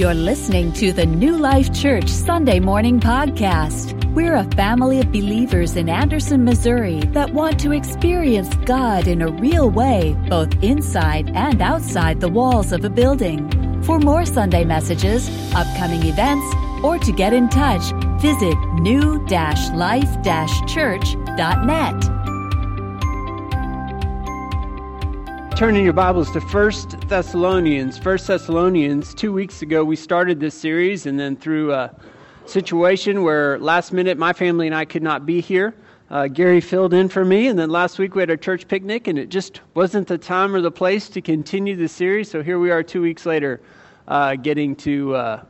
You're listening to the New Life Church Sunday Morning Podcast. We're a family of believers in Anderson, Missouri that want to experience God in a real way, both inside and outside the walls of a building. For more Sunday messages, upcoming events, or to get in touch, visit new-life-church.net. turn in your Bibles to First Thessalonians. First Thessalonians, two weeks ago, we started this series, and then through a situation where last minute my family and I could not be here, uh, Gary filled in for me, and then last week we had our church picnic, and it just wasn't the time or the place to continue the series. So here we are two weeks later, uh, getting to uh,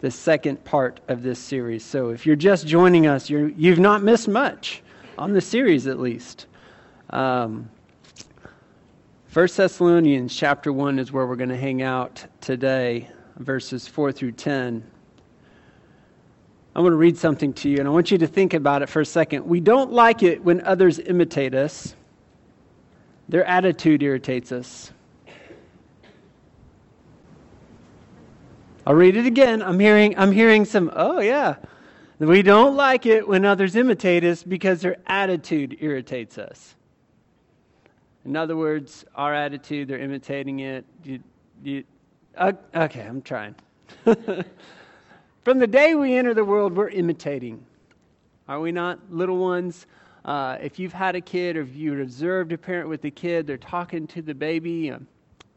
the second part of this series. So if you're just joining us, you have not missed much on the series, at least. Um, 1 Thessalonians chapter 1 is where we're going to hang out today, verses 4 through 10. I want to read something to you, and I want you to think about it for a second. We don't like it when others imitate us, their attitude irritates us. I'll read it again. I'm hearing, I'm hearing some, oh, yeah. We don't like it when others imitate us because their attitude irritates us. In other words, our attitude, they're imitating it. You, you, uh, okay, I'm trying. From the day we enter the world, we're imitating. Are we not, little ones? Uh, if you've had a kid or if you've observed a parent with a kid, they're talking to the baby, um,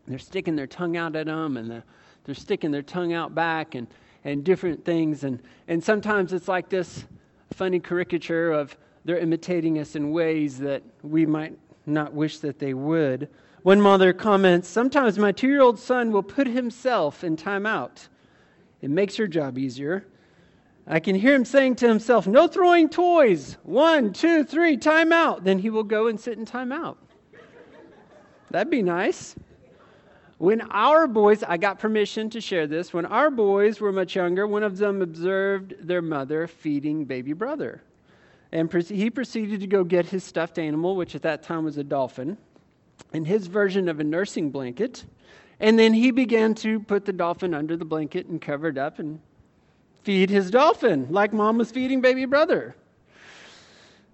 they're sticking their tongue out at them, and they're, they're sticking their tongue out back, and, and different things. And, and sometimes it's like this funny caricature of they're imitating us in ways that we might not wish that they would. One mother comments Sometimes my two year old son will put himself in timeout. It makes her job easier. I can hear him saying to himself, No throwing toys. One, two, three, timeout. Then he will go and sit in timeout. That'd be nice. When our boys, I got permission to share this, when our boys were much younger, one of them observed their mother feeding baby brother. And he proceeded to go get his stuffed animal, which at that time was a dolphin, and his version of a nursing blanket. And then he began to put the dolphin under the blanket and cover it up and feed his dolphin like mom was feeding baby brother.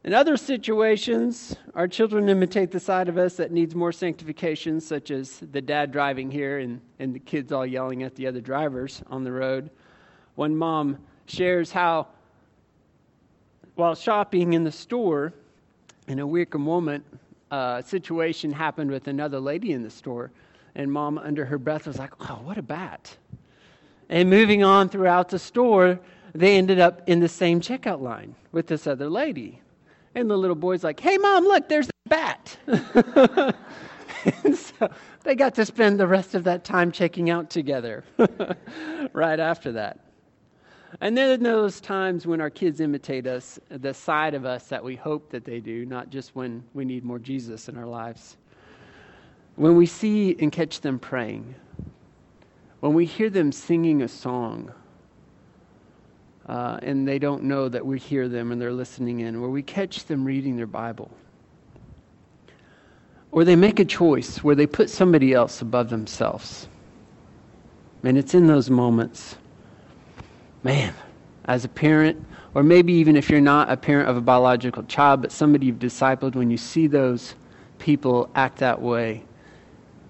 In other situations, our children imitate the side of us that needs more sanctification, such as the dad driving here and, and the kids all yelling at the other drivers on the road. One mom shares how while shopping in the store, in a weaker moment, a situation happened with another lady in the store, and mom, under her breath, was like, Oh, what a bat. And moving on throughout the store, they ended up in the same checkout line with this other lady. And the little boy's like, Hey, mom, look, there's a bat. and so they got to spend the rest of that time checking out together right after that. And then those times when our kids imitate us, the side of us that we hope that they do, not just when we need more Jesus in our lives. When we see and catch them praying, when we hear them singing a song, uh, and they don't know that we hear them and they're listening in, where we catch them reading their Bible, or they make a choice where they put somebody else above themselves. And it's in those moments man, as a parent, or maybe even if you're not a parent of a biological child, but somebody you've discipled, when you see those people act that way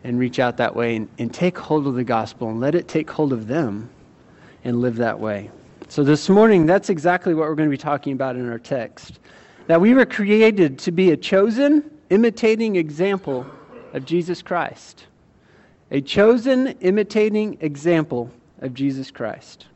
and reach out that way and, and take hold of the gospel and let it take hold of them and live that way. So this morning, that's exactly what we're going to be talking about in our text. That we were created to be a chosen, imitating example of Jesus Christ. A chosen, imitating example of Jesus Christ.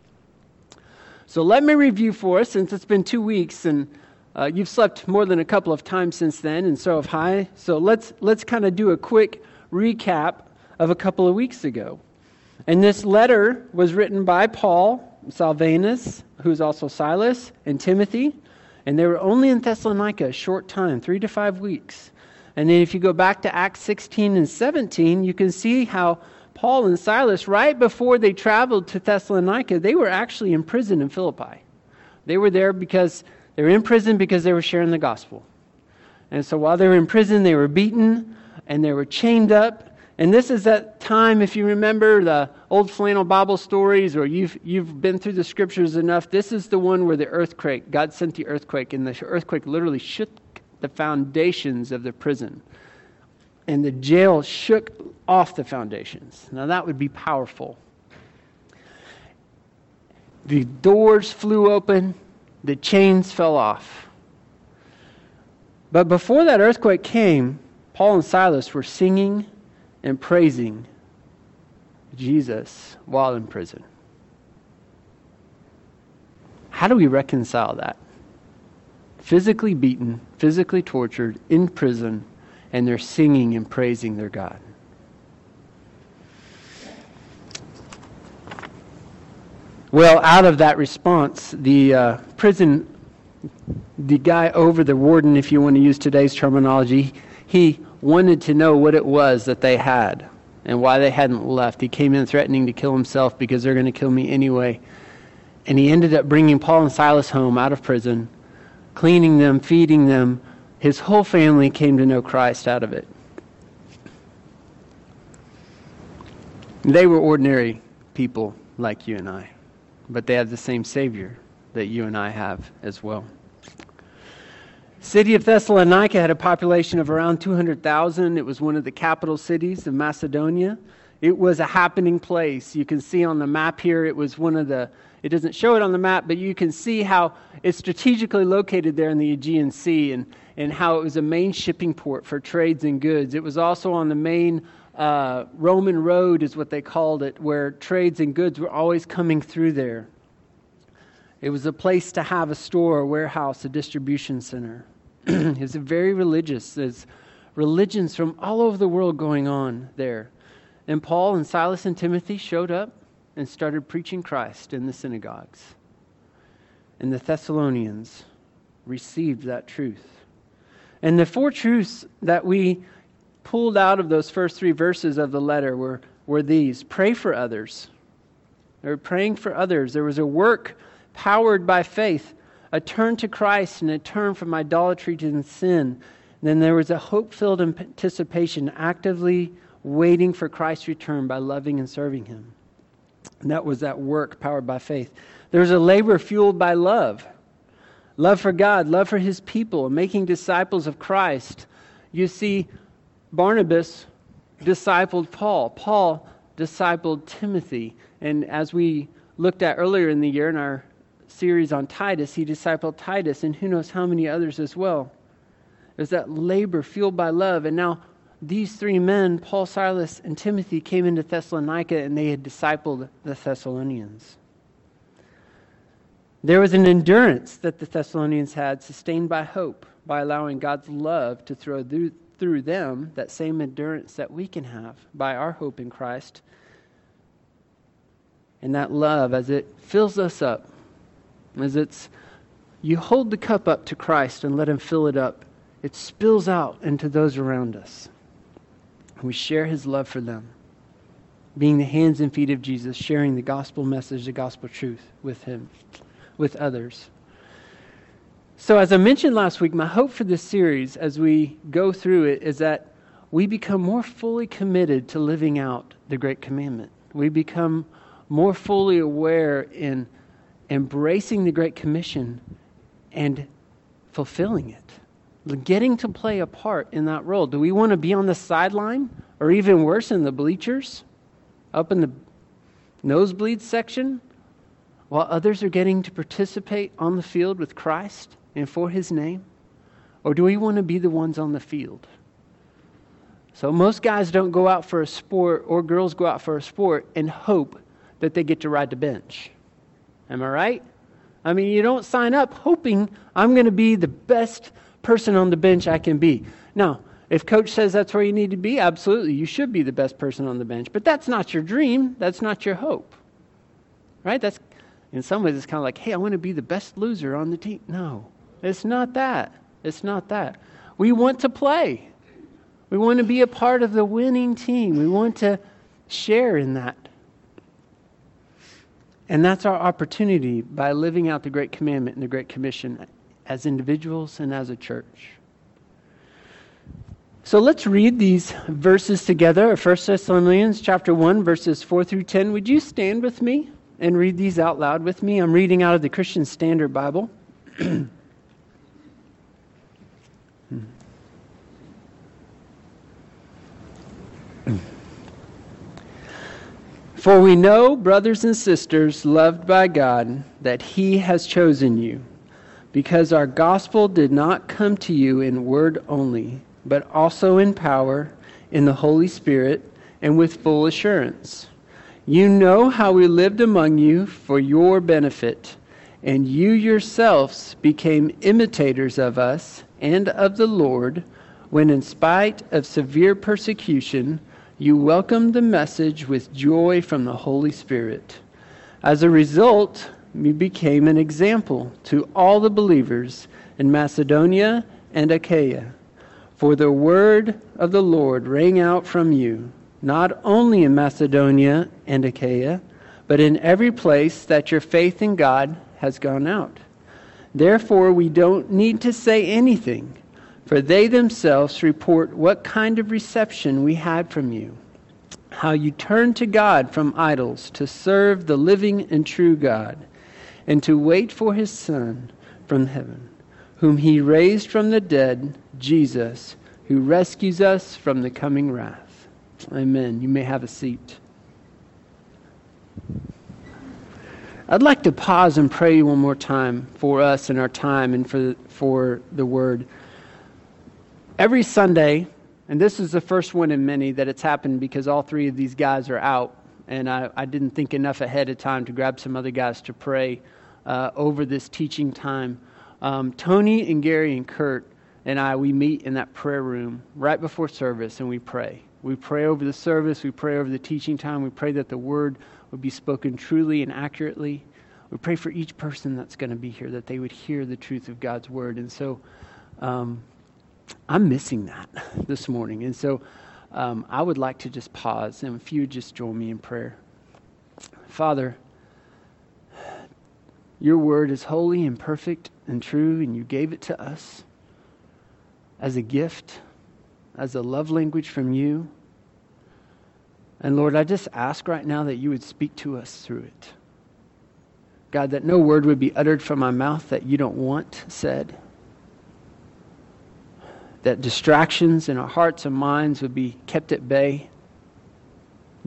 So let me review for us, since it's been two weeks and uh, you've slept more than a couple of times since then, and so have I. So let's, let's kind of do a quick recap of a couple of weeks ago. And this letter was written by Paul, Silvanus, who's also Silas, and Timothy. And they were only in Thessalonica a short time, three to five weeks. And then if you go back to Acts 16 and 17, you can see how Paul and Silas, right before they traveled to Thessalonica, they were actually in prison in Philippi. They were there because they were in prison because they were sharing the gospel. And so while they were in prison, they were beaten and they were chained up And this is that time, if you remember the old flannel Bible stories or you've, you've been through the scriptures enough, this is the one where the earthquake, God sent the earthquake, and the earthquake literally shook the foundations of the prison. And the jail shook off the foundations. Now that would be powerful. The doors flew open, the chains fell off. But before that earthquake came, Paul and Silas were singing and praising Jesus while in prison. How do we reconcile that? Physically beaten, physically tortured, in prison, and they're singing and praising their God. Well, out of that response, the uh, prison, the guy over the warden, if you want to use today's terminology, he wanted to know what it was that they had and why they hadn't left. He came in threatening to kill himself because they're going to kill me anyway. And he ended up bringing Paul and Silas home out of prison, cleaning them, feeding them. His whole family came to know Christ out of it. They were ordinary people like you and I, but they had the same Savior that you and I have as well. City of Thessalonica had a population of around 200,000. It was one of the capital cities of Macedonia. It was a happening place. You can see on the map here, it was one of the, it doesn't show it on the map, but you can see how it's strategically located there in the Aegean Sea and, and how it was a main shipping port for trades and goods. It was also on the main uh, Roman road, is what they called it, where trades and goods were always coming through there. It was a place to have a store, a warehouse, a distribution center. it was very religious. There's religions from all over the world going on there. And Paul and Silas and Timothy showed up and started preaching Christ in the synagogues. And the Thessalonians received that truth. And the four truths that we pulled out of those first three verses of the letter were, were these pray for others. They were praying for others. There was a work powered by faith, a turn to Christ and a turn from idolatry to sin. And then there was a hope filled anticipation, actively waiting for Christ's return by loving and serving Him. And that was that work powered by faith. There was a labor fueled by love love for God, love for His people, making disciples of Christ. You see, Barnabas discipled Paul, Paul discipled Timothy. And as we looked at earlier in the year in our series on Titus, he discipled Titus and who knows how many others as well. There's that labor fueled by love. And now these three men, Paul, Silas, and Timothy, came into Thessalonica and they had discipled the Thessalonians. There was an endurance that the Thessalonians had, sustained by hope, by allowing God's love to throw through, them that same endurance that we can have by our hope in Christ. And that love, as it fills us up, as it's you hold the cup up to Christ and let him fill it up, it spills out into those around us. We share his love for them, being the hands and feet of Jesus, sharing the gospel message, the gospel truth with him, with others. So, as I mentioned last week, my hope for this series as we go through it is that we become more fully committed to living out the Great Commandment. We become more fully aware in embracing the Great Commission and fulfilling it, getting to play a part in that role. Do we want to be on the sideline or even worse, in the bleachers, up in the nosebleed section, while others are getting to participate on the field with Christ and for His name? Or do we want to be the ones on the field? So, most guys don't go out for a sport, or girls go out for a sport and hope that they get to ride the bench. Am I right? I mean, you don't sign up hoping I'm going to be the best person on the bench I can be. Now, if coach says that's where you need to be, absolutely, you should be the best person on the bench. But that's not your dream. That's not your hope. Right? That's in some ways it's kind of like, hey, I want to be the best loser on the team. No, it's not that. It's not that. We want to play. We want to be a part of the winning team. We want to share in that. And that's our opportunity by living out the Great Commandment and the Great Commission as individuals and as a church. So let's read these verses together. 1 Thessalonians chapter 1 verses 4 through 10. Would you stand with me and read these out loud with me? I'm reading out of the Christian Standard Bible. For we know, brothers and sisters, loved by God, that He has chosen you, because our gospel did not come to you in word only, but also in power, in the Holy Spirit, and with full assurance. You know how we lived among you for your benefit, and you yourselves became imitators of us and of the Lord, when in spite of severe persecution, you welcomed the message with joy from the Holy Spirit. As a result, you became an example to all the believers in Macedonia and Achaia. For the word of the Lord rang out from you, not only in Macedonia and Achaia, but in every place that your faith in God has gone out. Therefore, we don't need to say anything for they themselves report what kind of reception we had from you, how you turned to God from idols to serve the living and true God, and to wait for his Son from heaven, whom he raised from the dead, Jesus, who rescues us from the coming wrath. Amen. You may have a seat. I'd like to pause and pray one more time for us and our time and for, for the word every Sunday, and this is the first one in many that it's happened because all three of these guys are out, and I, I didn't think enough ahead of time to grab some other guys to pray uh, over this teaching time. Um, Tony and Gary and Kurt and I, we meet in that prayer room right before service and we pray. We pray over the service, we pray over the teaching time, we pray that the word would be spoken truly and accurately. We pray for each person that's going to be here that they would hear the truth of God's word. And so, um, I'm missing that this morning. And so um, I would like to just pause and if you would just join me in prayer. Father, your word is holy and perfect and true, and you gave it to us as a gift, as a love language from you. And Lord, I just ask right now that you would speak to us through it. God, that no word would be uttered from my mouth that you don't want said that distractions in our hearts and minds would be kept at bay.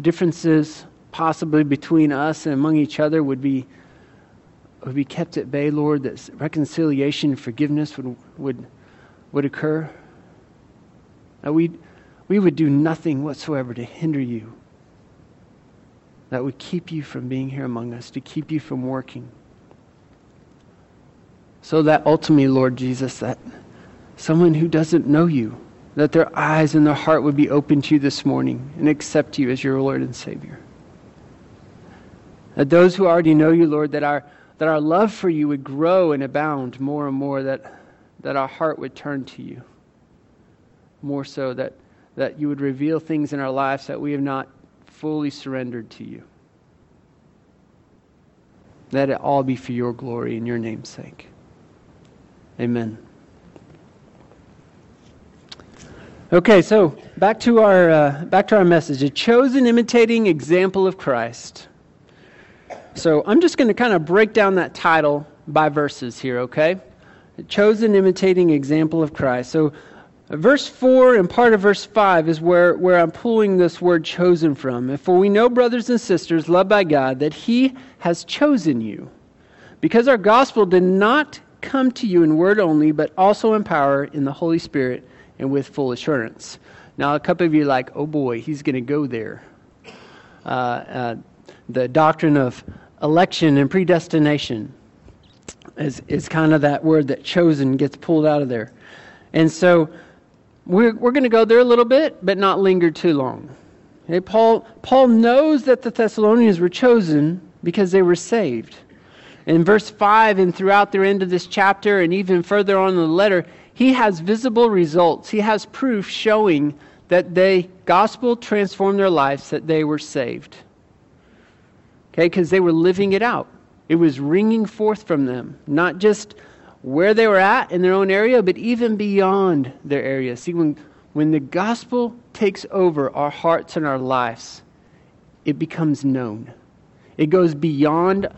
Differences possibly between us and among each other would be, would be kept at bay, Lord, that reconciliation and forgiveness would, would, would occur. That we, we would do nothing whatsoever to hinder you. That would keep you from being here among us, to keep you from working. So that ultimately, Lord Jesus, that someone who doesn't know you, that their eyes and their heart would be open to you this morning and accept you as your Lord and Savior. That those who already know you, Lord, that our, that our love for you would grow and abound more and more, that, that our heart would turn to you. More so that, that you would reveal things in our lives that we have not fully surrendered to you. Let it all be for your glory and your name's sake. Amen. Okay, so back to our uh, back to our message: a chosen, imitating example of Christ. So I'm just going to kind of break down that title by verses here. Okay, a chosen, imitating example of Christ. So verse four and part of verse five is where where I'm pulling this word "chosen" from. For we know, brothers and sisters, loved by God, that He has chosen you, because our gospel did not come to you in word only, but also in power in the Holy Spirit and with full assurance. Now, a couple of you are like, oh boy, he's going to go there. Uh, uh, the doctrine of election and predestination is, is kind of that word that chosen gets pulled out of there. And so we're, we're going to go there a little bit, but not linger too long. Okay, Paul, Paul knows that the Thessalonians were chosen because they were saved. In verse 5 and throughout the end of this chapter, and even further on in the letter, he has visible results. He has proof showing that the gospel transformed their lives, that they were saved. Okay, because they were living it out. It was ringing forth from them, not just where they were at in their own area, but even beyond their area. See, when when the gospel takes over our hearts and our lives, it becomes known. It goes beyond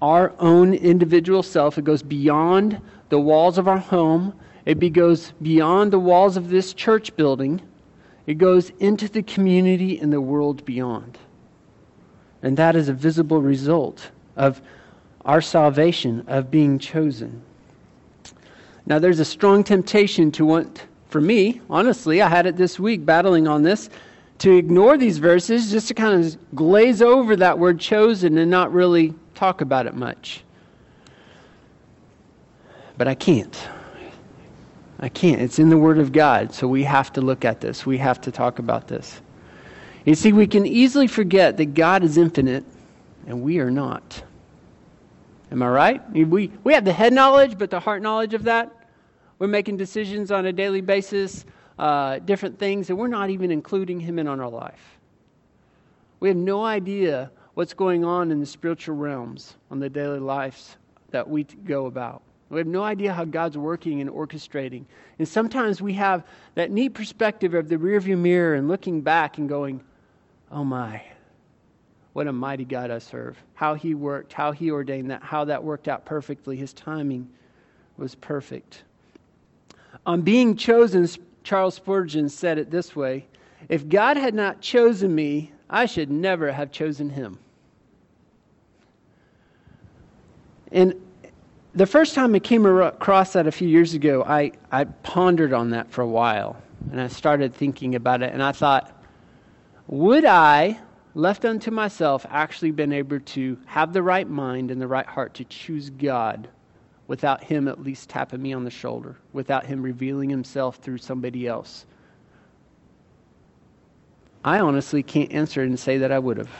our own individual self, it goes beyond the walls of our home, it goes beyond the walls of this church building, it goes into the community and the world beyond. And that is a visible result of our salvation, of being chosen. Now, there's a strong temptation to want, for me, honestly, I had it this week battling on this, to ignore these verses, just to kind of glaze over that word chosen and not really talk about it much. But I can't. I can't. It's in the Word of God, so we have to look at this. We have to talk about this. You see, we can easily forget that God is infinite and we are not. Am I right? We, we have the head knowledge, but the heart knowledge of that. We're making decisions on a daily basis, uh, different things, and we're not even including Him in on our life. We have no idea what's going on in the spiritual realms on the daily lives that we go about. We have no idea how God's working and orchestrating. And sometimes we have that neat perspective of the rearview mirror and looking back and going, oh my, what a mighty God I serve. How he worked, how he ordained that, how that worked out perfectly. His timing was perfect. On being chosen, Charles Spurgeon said it this way If God had not chosen me, I should never have chosen him. And the first time I came across that a few years ago, I, I pondered on that for a while. And I started thinking about it. And I thought, would I, left unto myself, actually been able to have the right mind and the right heart to choose God without Him at least tapping me on the shoulder, without Him revealing Himself through somebody else? I honestly can't answer and say that I would have.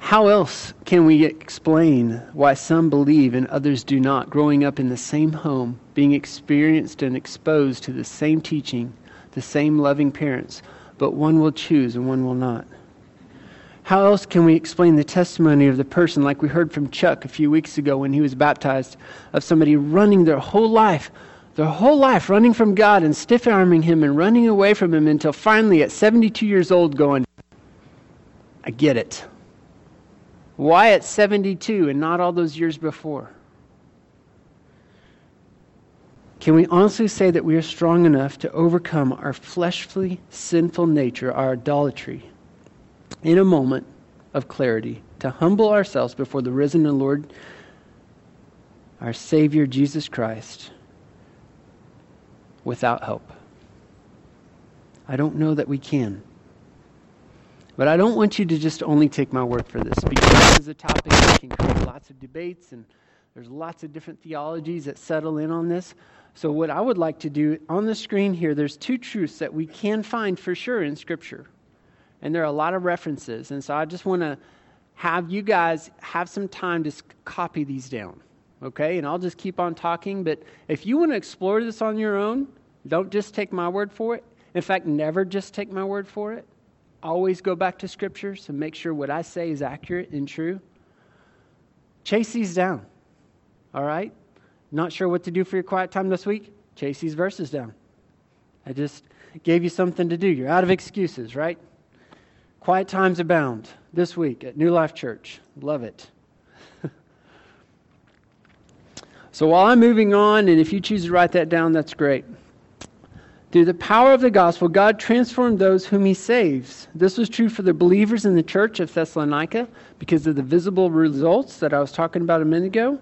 How else can we explain why some believe and others do not, growing up in the same home, being experienced and exposed to the same teaching, the same loving parents, but one will choose and one will not? How else can we explain the testimony of the person, like we heard from Chuck a few weeks ago when he was baptized, of somebody running their whole life, their whole life running from God and stiff arming Him and running away from Him until finally at 72 years old going, I get it. Why at 72 and not all those years before? Can we honestly say that we are strong enough to overcome our fleshly, sinful nature, our idolatry, in a moment of clarity, to humble ourselves before the risen and Lord, our Savior, Jesus Christ, without help? I don't know that we can. But I don't want you to just only take my word for this because this is a topic that can create lots of debates and there's lots of different theologies that settle in on this. So, what I would like to do on the screen here, there's two truths that we can find for sure in Scripture. And there are a lot of references. And so, I just want to have you guys have some time to copy these down. Okay? And I'll just keep on talking. But if you want to explore this on your own, don't just take my word for it. In fact, never just take my word for it always go back to scriptures and make sure what I say is accurate and true. Chase these down. All right? Not sure what to do for your quiet time this week? Chase these verses down. I just gave you something to do. You're out of excuses, right? Quiet times abound this week at New Life Church. Love it. so while I'm moving on, and if you choose to write that down, that's great. Through the power of the gospel, God transformed those whom he saves. This was true for the believers in the church of Thessalonica because of the visible results that I was talking about a minute ago.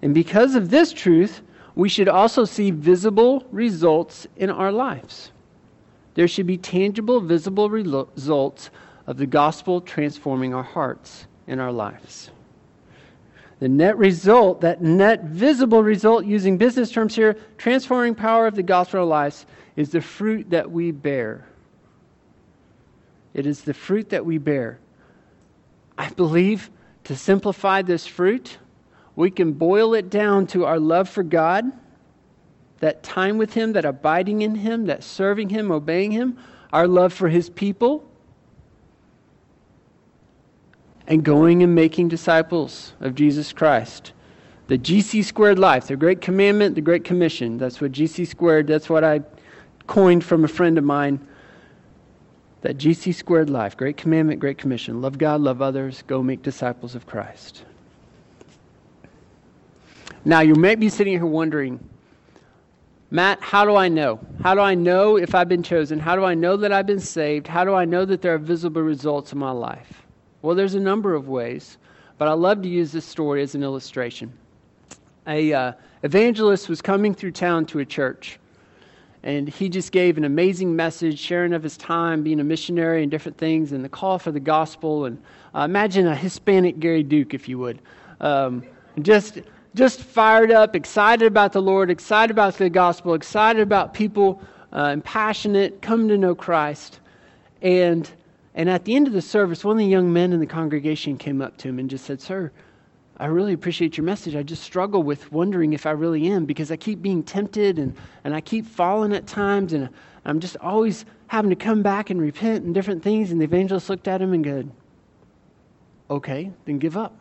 And because of this truth, we should also see visible results in our lives. There should be tangible, visible results of the gospel transforming our hearts and our lives. The net result, that net visible result, using business terms here, transforming power of the gospel in our lives, is the fruit that we bear. It is the fruit that we bear. I believe to simplify this fruit, we can boil it down to our love for God, that time with Him, that abiding in Him, that serving Him, obeying Him, our love for His people, and going and making disciples of Jesus Christ. The GC squared life, the great commandment, the great commission. That's what GC squared, that's what I coined from a friend of mine. That GC squared life, great commandment, great commission. Love God, love others, go make disciples of Christ. Now, you may be sitting here wondering, Matt, how do I know? How do I know if I've been chosen? How do I know that I've been saved? How do I know that there are visible results in my life? Well, there's a number of ways, but I love to use this story as an illustration. A uh, evangelist was coming through town to a church, and he just gave an amazing message, sharing of his time, being a missionary and different things, and the call for the gospel. And uh, imagine a Hispanic Gary Duke, if you would. Um, just just fired up, excited about the Lord, excited about the gospel, excited about people uh, and passionate, coming to know Christ. And, and at the end of the service, one of the young men in the congregation came up to him and just said, Sir, I really appreciate your message. I just struggle with wondering if I really am because I keep being tempted and, and I keep falling at times and I'm just always having to come back and repent and different things. And the evangelist looked at him and said, Okay, then give up.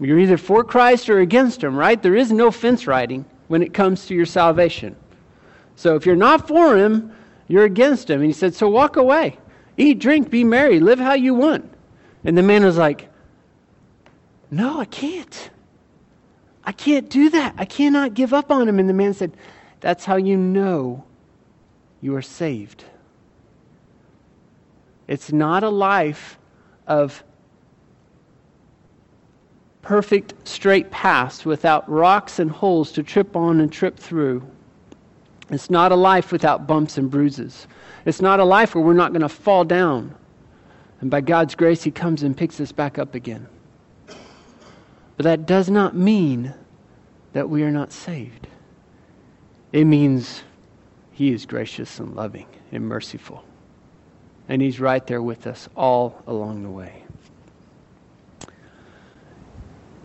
You're either for Christ or against Him, right? There is no fence riding when it comes to your salvation. So if you're not for Him, you're against Him. And he said, So walk away. Eat, drink, be merry, live how you want. And the man was like, No, I can't. I can't do that. I cannot give up on Him. And the man said, That's how you know you are saved. It's not a life of perfect straight paths without rocks and holes to trip on and trip through. It's not a life without bumps and bruises. It's not a life where we're not going to fall down. And by God's grace, He comes and picks us back up again. But that does not mean that we are not saved. It means He is gracious and loving and merciful. And He's right there with us all along the way.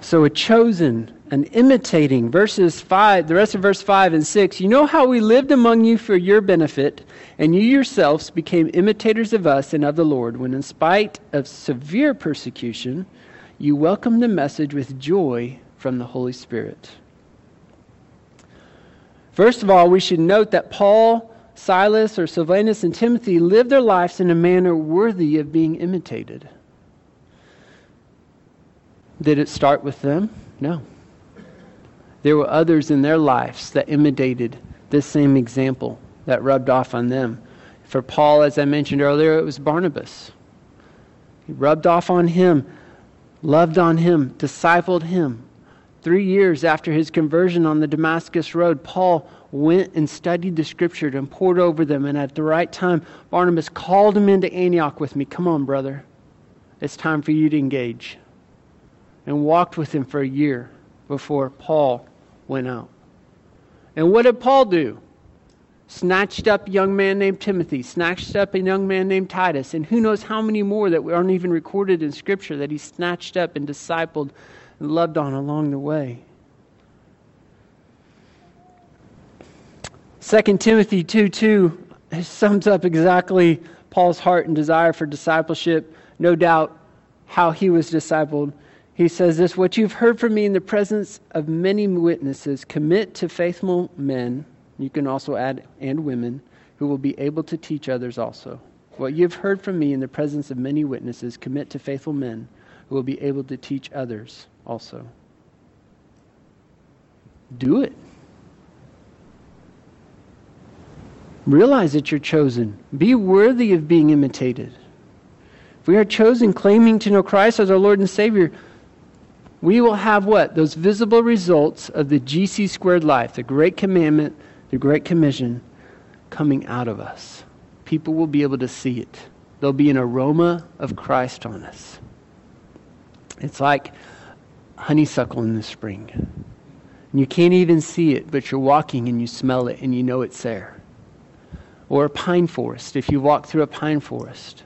So a chosen, an imitating, verses 5, the rest of verse 5 and 6. You know how we lived among you for your benefit, and you yourselves became imitators of us and of the Lord, when in spite of severe persecution, you welcomed the message with joy from the Holy Spirit. First of all, we should note that Paul, Silas, or Silvanus, and Timothy lived their lives in a manner worthy of being imitated. Did it start with them? No. There were others in their lives that imitated this same example that rubbed off on them. For Paul, as I mentioned earlier, it was Barnabas. He rubbed off on him, loved on him, discipled him. Three years after his conversion on the Damascus Road, Paul went and studied the scripture and pored over them. And at the right time, Barnabas called him into Antioch with me. Come on, brother. It's time for you to engage and walked with him for a year before Paul went out. And what did Paul do? Snatched up a young man named Timothy, snatched up a young man named Titus, and who knows how many more that aren't even recorded in Scripture that he snatched up and discipled and loved on along the way. 2 Timothy 2 2 sums up exactly Paul's heart and desire for discipleship. No doubt how he was discipled he says this What you've heard from me in the presence of many witnesses, commit to faithful men. You can also add, and women, who will be able to teach others also. What you've heard from me in the presence of many witnesses, commit to faithful men who will be able to teach others also. Do it. Realize that you're chosen. Be worthy of being imitated. If we are chosen, claiming to know Christ as our Lord and Savior, we will have what? Those visible results of the GC squared life, the great commandment, the great commission coming out of us. People will be able to see it. There'll be an aroma of Christ on us. It's like honeysuckle in the spring. And you can't even see it, but you're walking and you smell it and you know it's there. Or a pine forest, if you walk through a pine forest.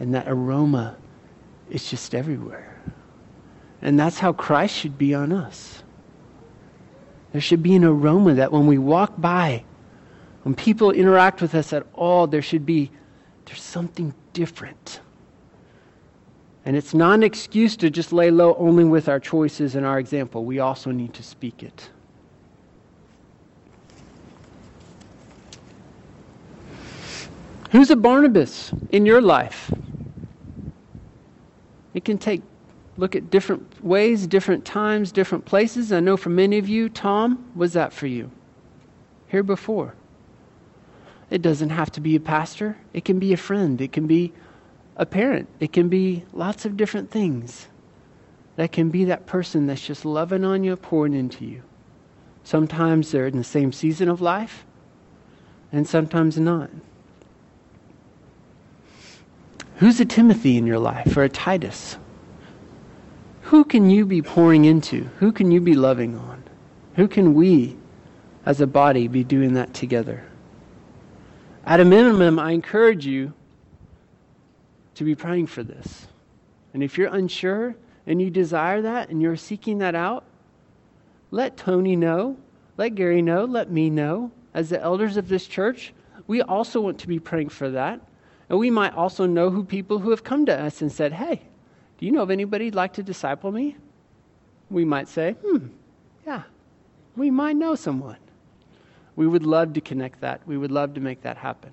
And that aroma is just everywhere. And that's how Christ should be on us. There should be an aroma that when we walk by, when people interact with us at all, there should be there's something different. And it's not an excuse to just lay low only with our choices and our example. We also need to speak it. Who's a Barnabas in your life? It can take look at different ways, different times, different places. I know for many of you, Tom, was that for you? Here before. It doesn't have to be a pastor. It can be a friend. It can be a parent. It can be lots of different things. That can be that person that's just loving on you, pouring into you. Sometimes they're in the same season of life, and sometimes not. Who's a Timothy in your life or a Titus? Who can you be pouring into? Who can you be loving on? Who can we, as a body, be doing that together? At a minimum, I encourage you to be praying for this. And if you're unsure and you desire that and you're seeking that out, let Tony know, let Gary know, let me know. As the elders of this church, we also want to be praying for that. And we might also know who people who have come to us and said, Hey, do you know of anybody who'd like to disciple me? We might say, Hmm, yeah, we might know someone. We would love to connect that. We would love to make that happen.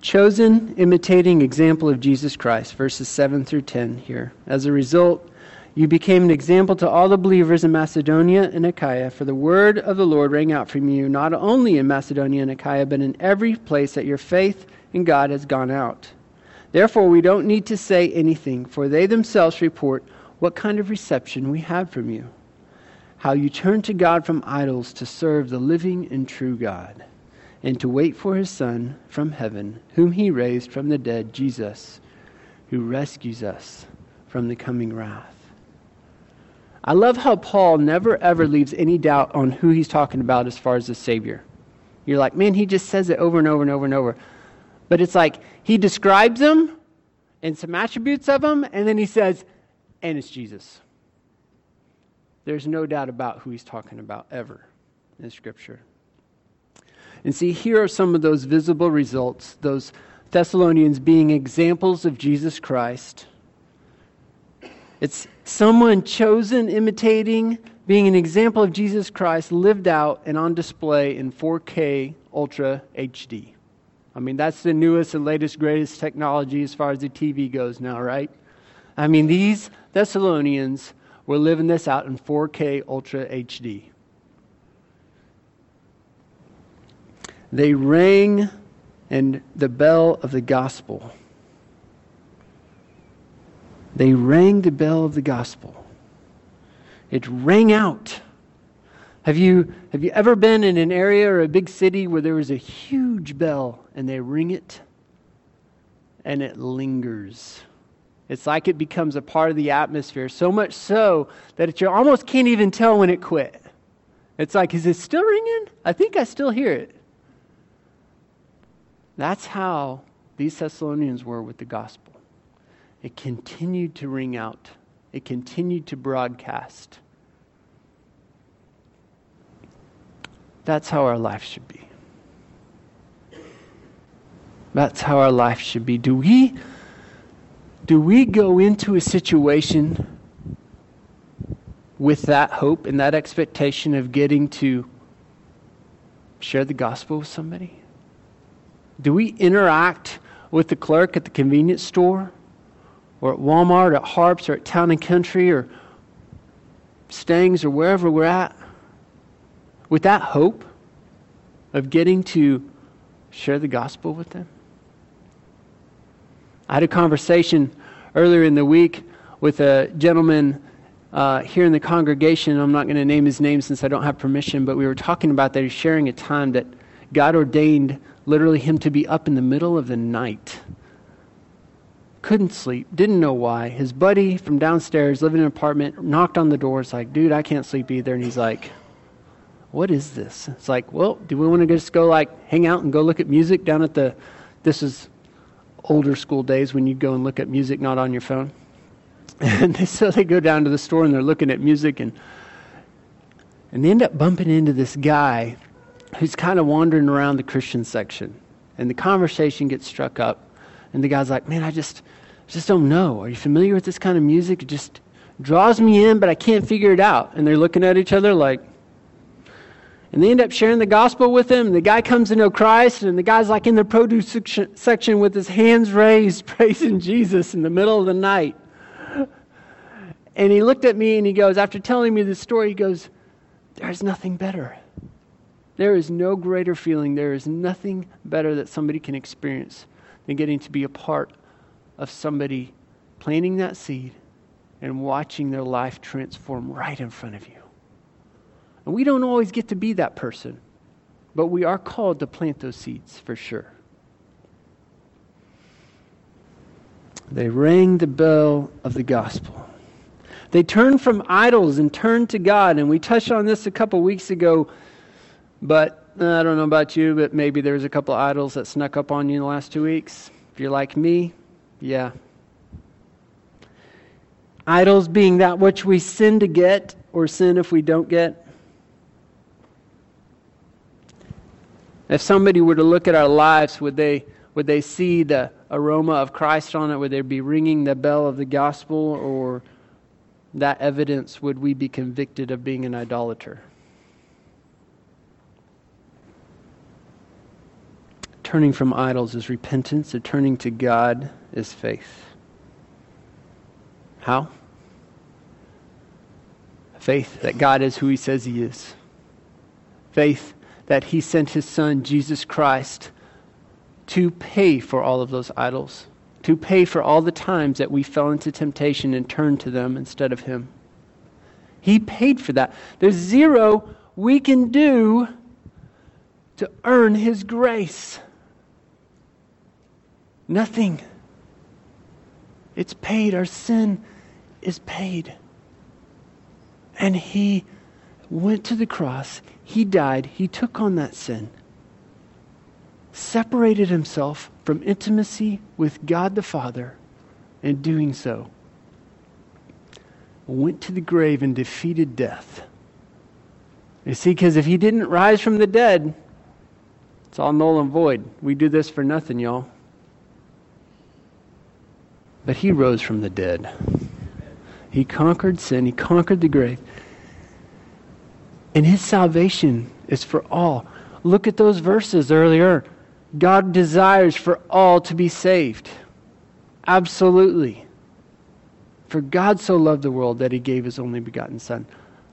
Chosen, imitating example of Jesus Christ, verses 7 through 10 here. As a result, you became an example to all the believers in Macedonia and Achaia, for the word of the Lord rang out from you, not only in Macedonia and Achaia, but in every place that your faith in God has gone out. Therefore, we don't need to say anything, for they themselves report what kind of reception we had from you. How you turned to God from idols to serve the living and true God and to wait for his Son from heaven, whom he raised from the dead, Jesus, who rescues us from the coming wrath. I love how Paul never ever leaves any doubt on who he's talking about as far as the Savior. You're like, man, he just says it over and over and over and over. But it's like he describes him and some attributes of him, and then he says, and it's Jesus. There's no doubt about who he's talking about ever in Scripture. And see, here are some of those visible results, those Thessalonians being examples of Jesus Christ. It's someone chosen, imitating, being an example of Jesus Christ, lived out and on display in 4K Ultra HD. I mean, that's the newest and latest, greatest technology as far as the TV goes now, right? I mean, these Thessalonians were living this out in 4K Ultra HD. They rang and the bell of the gospel. They rang the bell of the gospel. It rang out. Have you, have you ever been in an area or a big city where there was a huge bell and they ring it and it lingers? It's like it becomes a part of the atmosphere, so much so that you almost can't even tell when it quit. It's like, is it still ringing? I think I still hear it. That's how these Thessalonians were with the gospel. It continued to ring out, it continued to broadcast. That's how our life should be. That's how our life should be. Do we do we go into a situation with that hope and that expectation of getting to share the gospel with somebody? Do we interact with the clerk at the convenience store or at Walmart, or at Harps, or at Town and Country, or Stangs, or wherever we're at with that hope of getting to share the gospel with them? I had a conversation earlier in the week with a gentleman uh, here in the congregation. I'm not going to name his name since I don't have permission, but we were talking about that. He's sharing a time that God ordained literally him to be up in the middle of the night. Couldn't sleep, didn't know why. His buddy from downstairs, living in an apartment, knocked on the door. It's like, dude, I can't sleep either. And he's like, what is this? It's like, well, do we want to just go like hang out and go look at music down at the, this is older school days when you go and look at music not on your phone. And so they go down to the store and they're looking at music and and they end up bumping into this guy who's kind of wandering around the Christian section. And the conversation gets struck up. And the guy's like, Man, I just, just don't know. Are you familiar with this kind of music? It just draws me in, but I can't figure it out. And they're looking at each other like, and they end up sharing the gospel with him. The guy comes to know Christ, and the guy's like in the produce section with his hands raised, praising Jesus in the middle of the night. And he looked at me and he goes, after telling me this story, he goes, There's nothing better. There is no greater feeling. There is nothing better that somebody can experience than getting to be a part of somebody planting that seed and watching their life transform right in front of you. And we don't always get to be that person, but we are called to plant those seeds for sure. They rang the bell of the gospel. They turned from idols and turned to God. And we touched on this a couple weeks ago, but uh, I don't know about you, but maybe there's a couple idols that snuck up on you in the last two weeks. If you're like me, yeah. Idols being that which we sin to get or sin if we don't get. If somebody were to look at our lives, would they, would they see the aroma of Christ on it? Would they be ringing the bell of the gospel? Or that evidence would we be convicted of being an idolater? Turning from idols is repentance, and turning to God is faith. How? Faith that God is who He says He is. Faith that he sent his son, Jesus Christ, to pay for all of those idols, to pay for all the times that we fell into temptation and turned to them instead of him. He paid for that. There's zero we can do to earn his grace. Nothing. It's paid. Our sin is paid. And he went to the cross. He died. He took on that sin, separated himself from intimacy with God the Father, and doing so, went to the grave and defeated death. You see, because if he didn't rise from the dead, it's all null and void. We do this for nothing, y'all. But he rose from the dead. He conquered sin, he conquered the grave. And his salvation is for all. Look at those verses earlier. God desires for all to be saved. Absolutely. For God so loved the world that he gave his only begotten Son.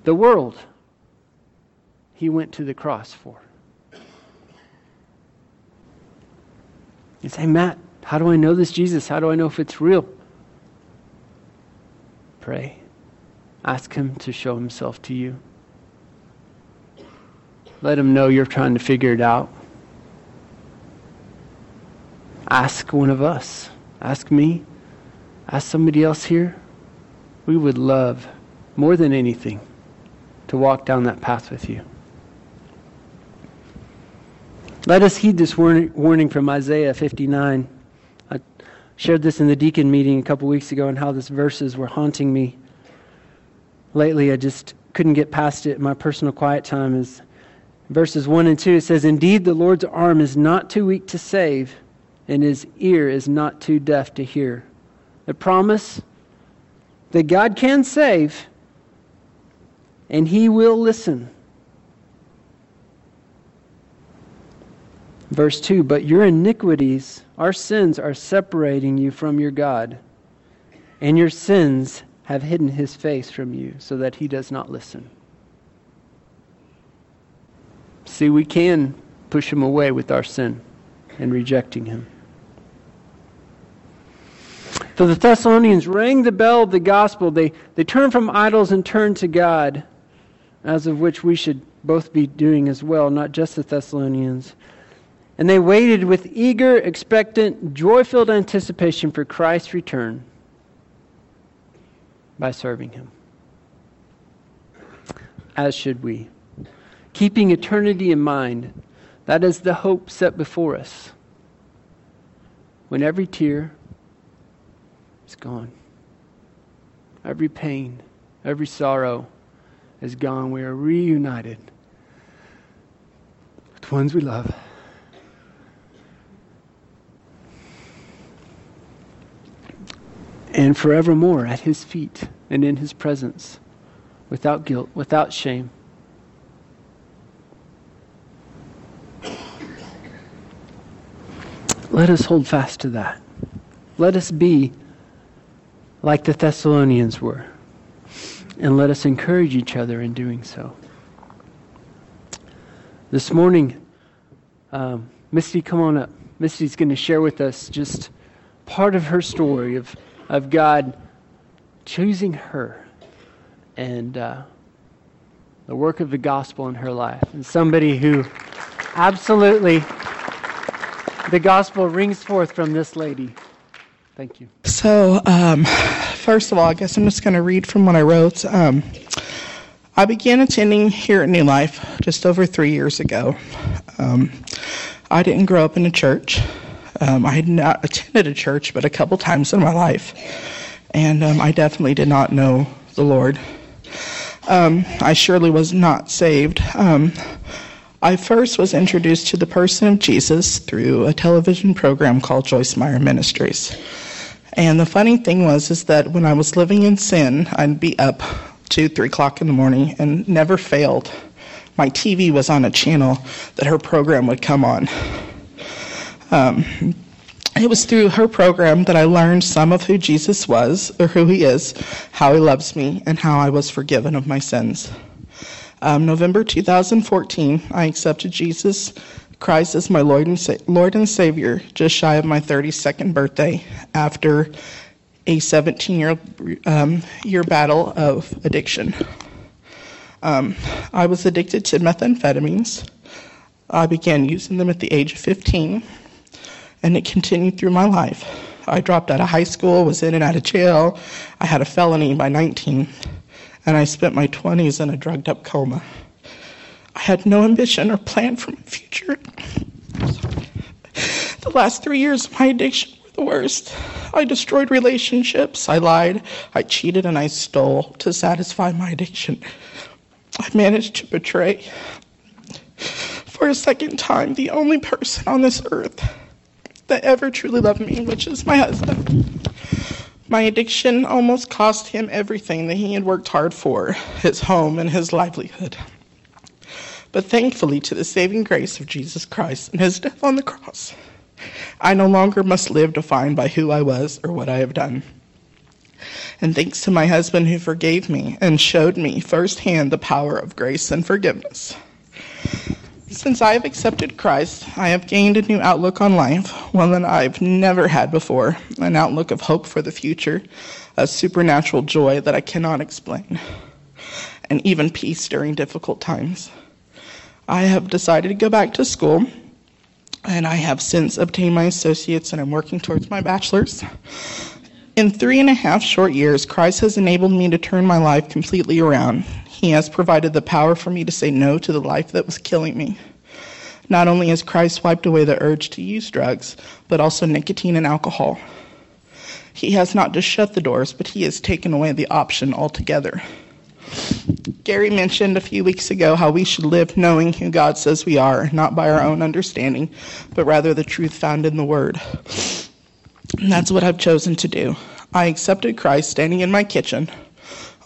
The world he went to the cross for. You say, Matt, how do I know this Jesus? How do I know if it's real? Pray. Ask him to show himself to you. Let them know you're trying to figure it out. Ask one of us. Ask me. Ask somebody else here. We would love, more than anything, to walk down that path with you. Let us heed this warning from Isaiah 59. I shared this in the deacon meeting a couple weeks ago and how these verses were haunting me. Lately, I just couldn't get past it my personal quiet time. Is verses 1 and 2, it says, Indeed, the Lord's arm is not too weak to save, and his ear is not too deaf to hear. The promise that God can save, and he will listen. Verse 2 But your iniquities, our sins, are separating you from your God, and your sins have hidden his face from you so that he does not listen. See, we can push him away with our sin and rejecting him. So the Thessalonians rang the bell of the gospel. They, they turned from idols and turned to God, as of which we should both be doing as well, not just the Thessalonians. And they waited with eager, expectant, joy filled anticipation for Christ's return by serving him. As should we keeping eternity in mind. That is the hope set before us. When every tear is gone, every pain, every sorrow is gone, we are reunited with the ones we love. And forevermore at his feet and in his presence, without guilt, without shame. Let us hold fast to that. Let us be like the Thessalonians were, and let us encourage each other in doing so. This morning, um, Misty, come on up. Misty's going to share with us just part of her story of, of God choosing her and uh, the work of the gospel in her life. And somebody who absolutely, the gospel rings forth from this lady. Thank you. So, um, first of all, I guess I'm just going to read from what I wrote. Um, I began attending here at New Life just over three years ago. Um, I didn't grow up in a church. Um, I had not attended a church but a couple times in my life, and um, I definitely did not know the Lord. Um, I surely was not saved. I first was introduced to the person of Jesus through a television program called Joyce Meyer Ministries. And the funny thing was is that when I was living in sin, I'd be up two, three o'clock in the morning and never failed. My TV was on a channel that her program would come on. Um, it was through her program that I learned some of who Jesus was, or who he is, how he loves me, and how I was forgiven of my sins. Um, November 2014, I accepted Jesus Christ as my Lord and, Sa- Lord and Savior just shy of my 32nd birthday after a 17 year, um, year battle of addiction. Um, I was addicted to methamphetamines. I began using them at the age of 15, and it continued through my life. I dropped out of high school, was in and out of jail. I had a felony by 19, and I spent my 20s in a drugged up coma. I had no ambition or plan for my future. The last three years of my addiction were the worst. I destroyed relationships, I lied, I cheated, and I stole to satisfy my addiction. I managed to betray, for a second time, the only person on this earth that ever truly loved me, which is my husband. My addiction almost cost him everything that he had worked hard for his home and his livelihood. But thankfully, to the saving grace of Jesus Christ and his death on the cross, I no longer must live defined by who I was or what I have done. And thanks to my husband who forgave me and showed me firsthand the power of grace and forgiveness. Since I have accepted Christ, I have gained a new outlook on life, one that I've never had before an outlook of hope for the future, a supernatural joy that I cannot explain, and even peace during difficult times. I have decided to go back to school, and I have since obtained my associates, and I'm working towards my bachelor's. In three and a half short years, Christ has enabled me to turn my life completely around. He has provided the power for me to say no to the life that was killing me. Not only has Christ wiped away the urge to use drugs, but also nicotine and alcohol. He has not just shut the doors, but he has taken away the option altogether. Gary mentioned a few weeks ago how we should live knowing who God says we are, not by our own understanding, but rather the truth found in the Word. And that's what I've chosen to do. I accepted Christ standing in my kitchen,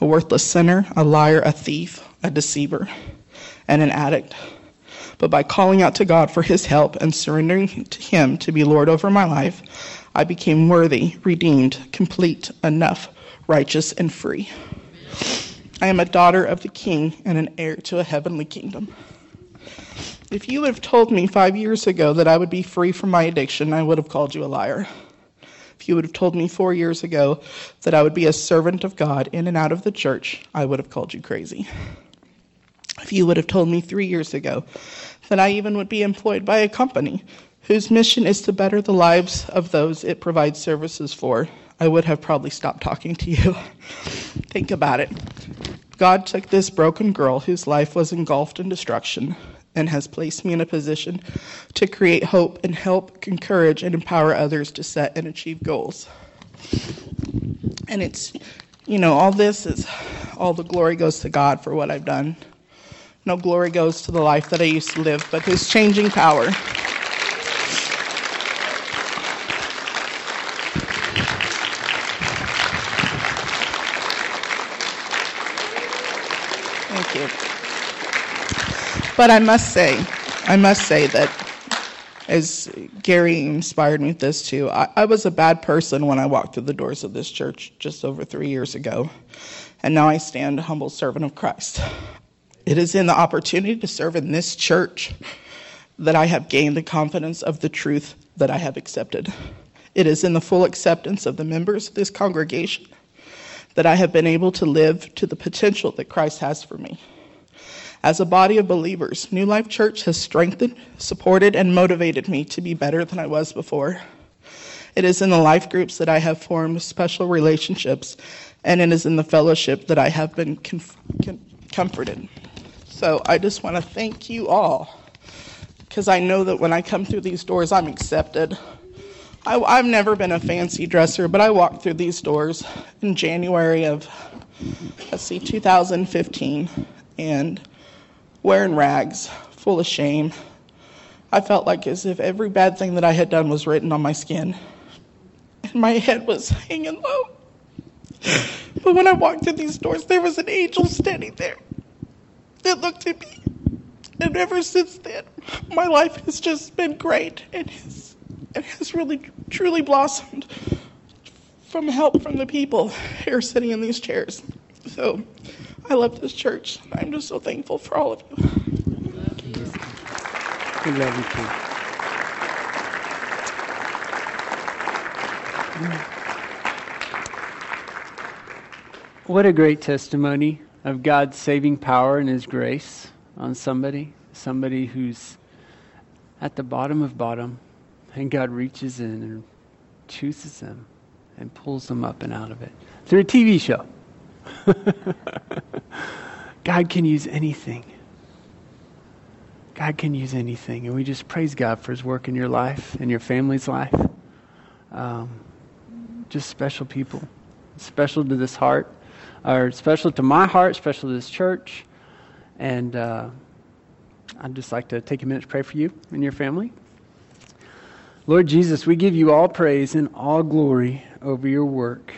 a worthless sinner, a liar, a thief, a deceiver, and an addict. But by calling out to God for his help and surrendering to him to be Lord over my life, I became worthy, redeemed, complete, enough, righteous, and free. I am a daughter of the King and an heir to a heavenly kingdom. If you would have told me five years ago that I would be free from my addiction, I would have called you a liar. If you would have told me four years ago that I would be a servant of God in and out of the church, I would have called you crazy. If you would have told me three years ago that I even would be employed by a company whose mission is to better the lives of those it provides services for, I would have probably stopped talking to you. Think about it. God took this broken girl whose life was engulfed in destruction and has placed me in a position to create hope and help encourage and empower others to set and achieve goals. And it's, you know, all this is, all the glory goes to God for what I've done. No glory goes to the life that I used to live, but His changing power. But I must say, I must say that as Gary inspired me with this too, I, I was a bad person when I walked through the doors of this church just over three years ago. And now I stand a humble servant of Christ. It is in the opportunity to serve in this church that I have gained the confidence of the truth that I have accepted. It is in the full acceptance of the members of this congregation that I have been able to live to the potential that Christ has for me. As a body of believers, New Life Church has strengthened, supported, and motivated me to be better than I was before. It is in the life groups that I have formed special relationships, and it is in the fellowship that I have been comforted. So I just want to thank you all because I know that when I come through these doors, I'm accepted. I, have never been a fancy dresser, but I walked through these doors in January of, let's see, 2015, and wearing rags, full of shame. I felt like as if every bad thing that I had done was written on my skin, and my head was hanging low. But when I walked through these doors, there was an angel standing there that looked at me. And ever since then, my life has just been great and has, and has really, truly blossomed from help from the people here sitting in these chairs. So I love this church. I'm just so thankful for all of you. We love you too. What a great testimony of God's saving power and His grace on somebody, somebody who's at the bottom of bottom, and God reaches in and chooses them and pulls them up and out of it through a TV show. God can use anything. God can use anything. And we just praise God for His work in your life, in your family's life. Um, just special people. Special to this heart or special to my heart, special to this church. And uh, I'd just like to take a minute to pray for you and your family. Lord Jesus, we give you all praise and all glory over your work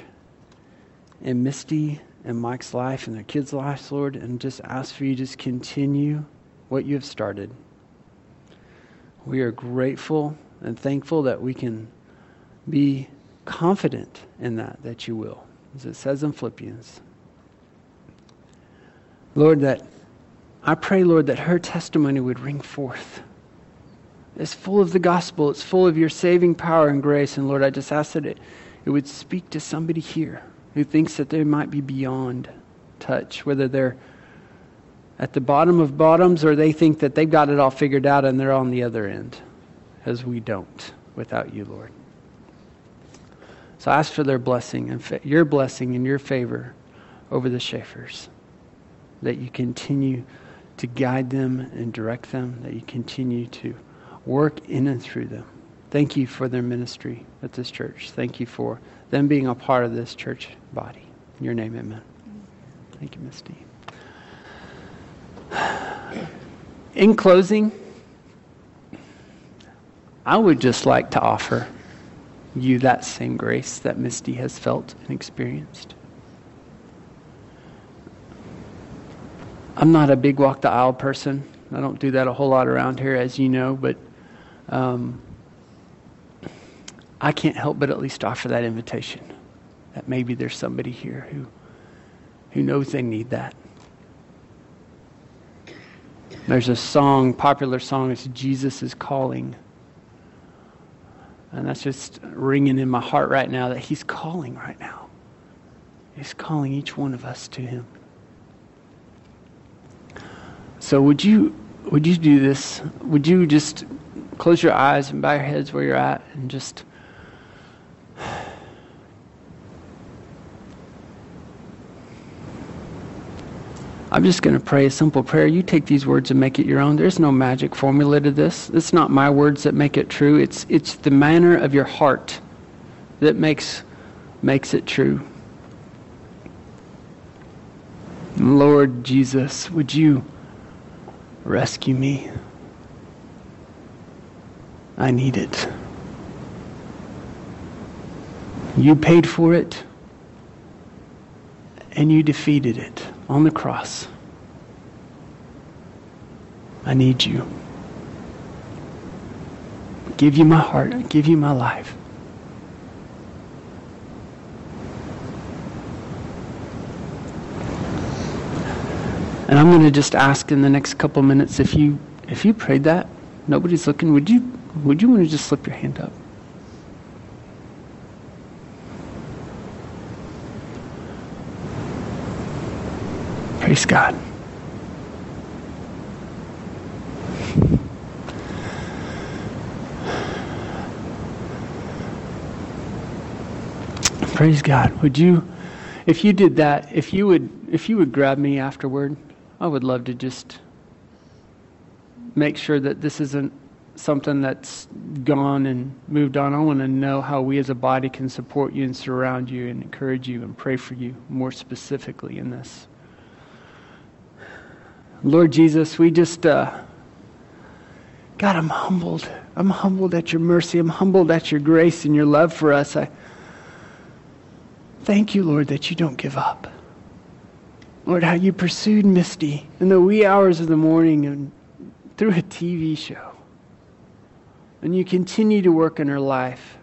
in Misty and Mike's life and their kids' lives, Lord, and just ask for you just continue what you have started. We are grateful and thankful that we can be confident in that, that you will, as it says in Philippians. Lord, that I pray, Lord, that her testimony would ring forth. It's full of the gospel, it's full of your saving power and grace. And Lord, I just ask that it, it would speak to somebody here who thinks that they might be beyond touch, whether they're at the bottom of bottoms or they think that they've got it all figured out and they're on the other end, as we don't without you, Lord. So I ask for their blessing and fa- your blessing and your favor over the Schaefer's that you continue to guide them and direct them, that you continue to work in and through them. Thank you for their ministry at this church. Thank you for them being a part of this church body. In your name, amen. Thank you, Misty. In closing, I would just like to offer you that same grace that Misty has felt and experienced. I'm not a big walk the aisle person. I don't do that a whole lot around here, as you know, but um, I can't help but at least offer that invitation that maybe there's somebody here who, who knows they need that. There's a song, popular song, it's Jesus is Calling. And that's just ringing in my heart right now that He's calling right now. He's calling each one of us to Him. So would you would you do this? Would you just close your eyes and bow your heads where you're at and just I'm just going to pray a simple prayer. You take these words and make it your own. There's no magic formula to this. It's not my words that make it true. It's it's the manner of your heart that makes makes it true. Lord Jesus, would you Rescue me. I need it. You paid for it, and you defeated it on the cross. I need you. I give you my heart. I give you my life. And I'm going to just ask in the next couple minutes if you if you prayed that, nobody's looking, would you would you want to just slip your hand up? Praise God. Praise God. Would you if you did that, if you would if you would grab me afterward, I would love to just make sure that this isn't something that's gone and moved on. I want to know how we as a body can support you and surround you and encourage you and pray for you more specifically in this. Lord Jesus, we just, uh, God, I'm humbled. I'm humbled at your mercy. I'm humbled at your grace and your love for us. I thank you, Lord, that you don't give up. Lord, how you pursued Misty in the wee hours of the morning and through a TV show. And you continue to work in her life.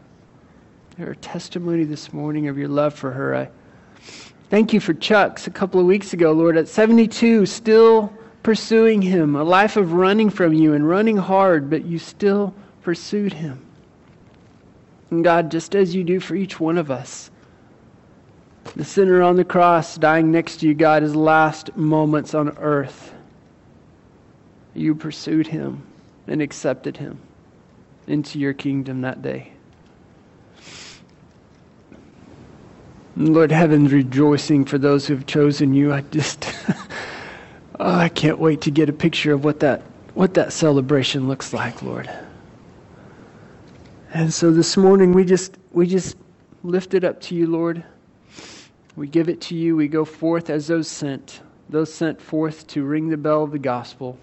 Her testimony this morning of your love for her. I thank you for Chuck's a couple of weeks ago, Lord, at 72, still pursuing him, a life of running from you and running hard, but you still pursued him. And God, just as you do for each one of us, the sinner on the cross dying next to you, God, his last moments on earth, you pursued him and accepted him into your kingdom that day. Lord, heaven's rejoicing for those who have chosen you. I just, oh, I can't wait to get a picture of what that, what that celebration looks like, Lord. And so this morning we just, we just lift it up to you, Lord. We give it to you. We go forth as those sent, those sent forth to ring the bell of the gospel.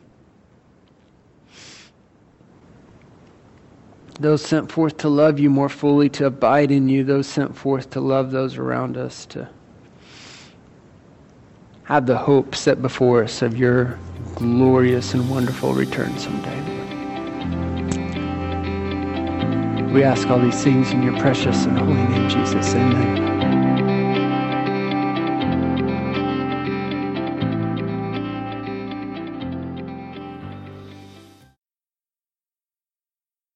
those sent forth to love you more fully, to abide in you, those sent forth to love those around us, to have the hope set before us of your glorious and wonderful return someday. We ask all these things in your precious and holy name, Jesus. Amen.